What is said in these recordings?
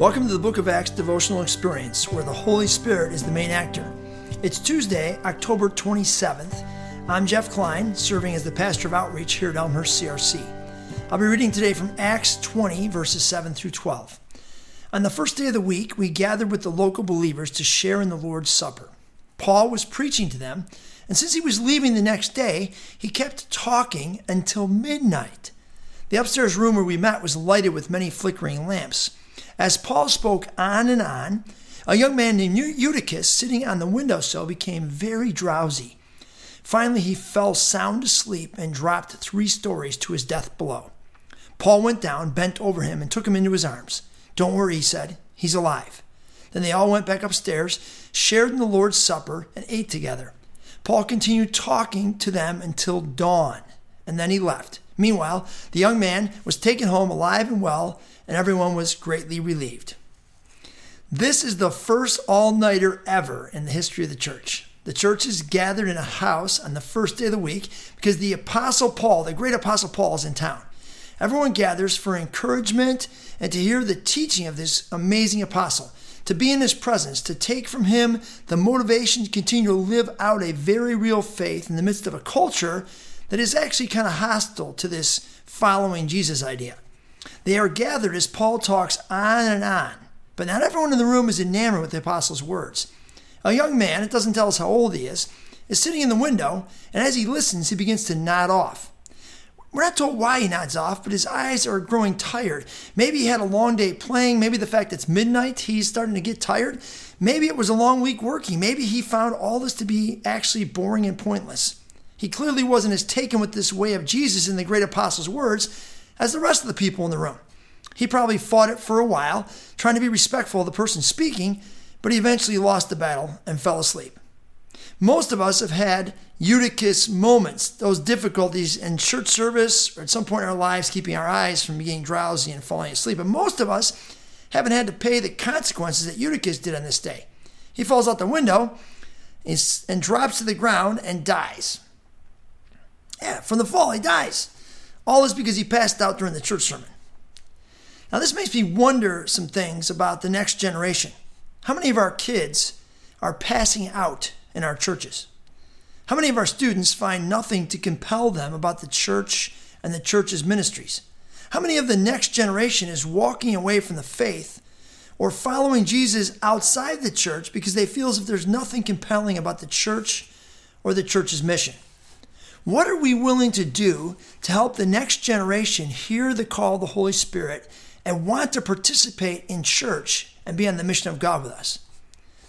Welcome to the Book of Acts devotional experience, where the Holy Spirit is the main actor. It's Tuesday, October 27th. I'm Jeff Klein, serving as the pastor of outreach here at Elmhurst CRC. I'll be reading today from Acts 20, verses 7 through 12. On the first day of the week, we gathered with the local believers to share in the Lord's Supper. Paul was preaching to them, and since he was leaving the next day, he kept talking until midnight. The upstairs room where we met was lighted with many flickering lamps. As Paul spoke on and on, a young man named Eutychus, sitting on the windowsill, became very drowsy. Finally, he fell sound asleep and dropped three stories to his death below. Paul went down, bent over him, and took him into his arms. Don't worry, he said. He's alive. Then they all went back upstairs, shared in the Lord's Supper, and ate together. Paul continued talking to them until dawn, and then he left. Meanwhile, the young man was taken home alive and well, and everyone was greatly relieved. This is the first all nighter ever in the history of the church. The church is gathered in a house on the first day of the week because the Apostle Paul, the great Apostle Paul, is in town. Everyone gathers for encouragement and to hear the teaching of this amazing apostle, to be in his presence, to take from him the motivation to continue to live out a very real faith in the midst of a culture that is actually kind of hostile to this following Jesus idea. They are gathered as Paul talks on and on, but not everyone in the room is enamored with the apostle's words. A young man, it doesn't tell us how old he is, is sitting in the window, and as he listens, he begins to nod off. We're not told why he nods off, but his eyes are growing tired. Maybe he had a long day playing. Maybe the fact it's midnight, he's starting to get tired. Maybe it was a long week working. Maybe he found all this to be actually boring and pointless. He clearly wasn't as taken with this way of Jesus in the great apostle's words as the rest of the people in the room. He probably fought it for a while, trying to be respectful of the person speaking, but he eventually lost the battle and fell asleep. Most of us have had Eutychus moments, those difficulties in church service or at some point in our lives, keeping our eyes from getting drowsy and falling asleep. But most of us haven't had to pay the consequences that Eutychus did on this day. He falls out the window and drops to the ground and dies. Yeah, from the fall, he dies. All this because he passed out during the church sermon. Now, this makes me wonder some things about the next generation. How many of our kids are passing out in our churches? How many of our students find nothing to compel them about the church and the church's ministries? How many of the next generation is walking away from the faith or following Jesus outside the church because they feel as if there's nothing compelling about the church or the church's mission? What are we willing to do to help the next generation hear the call of the Holy Spirit and want to participate in church and be on the mission of God with us?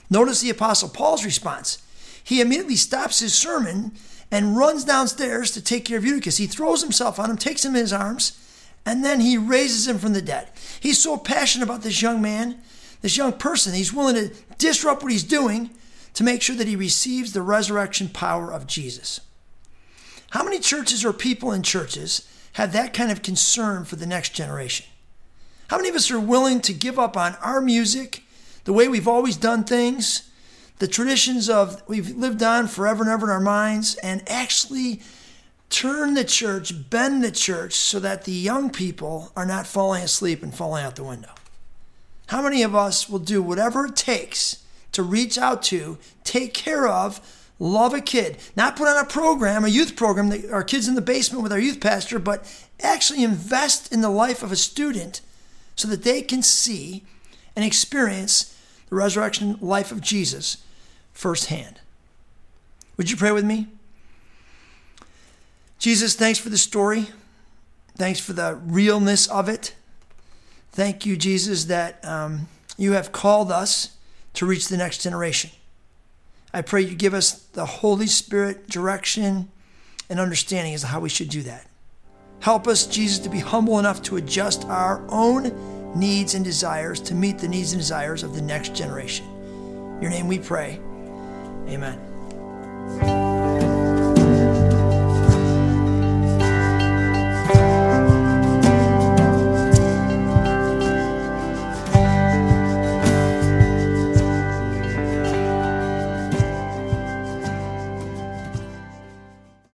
Notice the Apostle Paul's response. He immediately stops his sermon and runs downstairs to take care of Eutychus. He throws himself on him, takes him in his arms, and then he raises him from the dead. He's so passionate about this young man, this young person, he's willing to disrupt what he's doing to make sure that he receives the resurrection power of Jesus. How many churches or people in churches have that kind of concern for the next generation? How many of us are willing to give up on our music, the way we've always done things, the traditions of we've lived on forever and ever in our minds, and actually turn the church, bend the church so that the young people are not falling asleep and falling out the window? How many of us will do whatever it takes to reach out to, take care of, love a kid, not put on a program, a youth program, that our kids in the basement with our youth pastor, but actually invest in the life of a student so that they can see and experience the resurrection life of Jesus firsthand. Would you pray with me? Jesus, thanks for the story. Thanks for the realness of it. Thank you, Jesus, that um, you have called us to reach the next generation. I pray you give us the Holy Spirit direction and understanding as to how we should do that. Help us, Jesus, to be humble enough to adjust our own needs and desires to meet the needs and desires of the next generation. In your name we pray. Amen.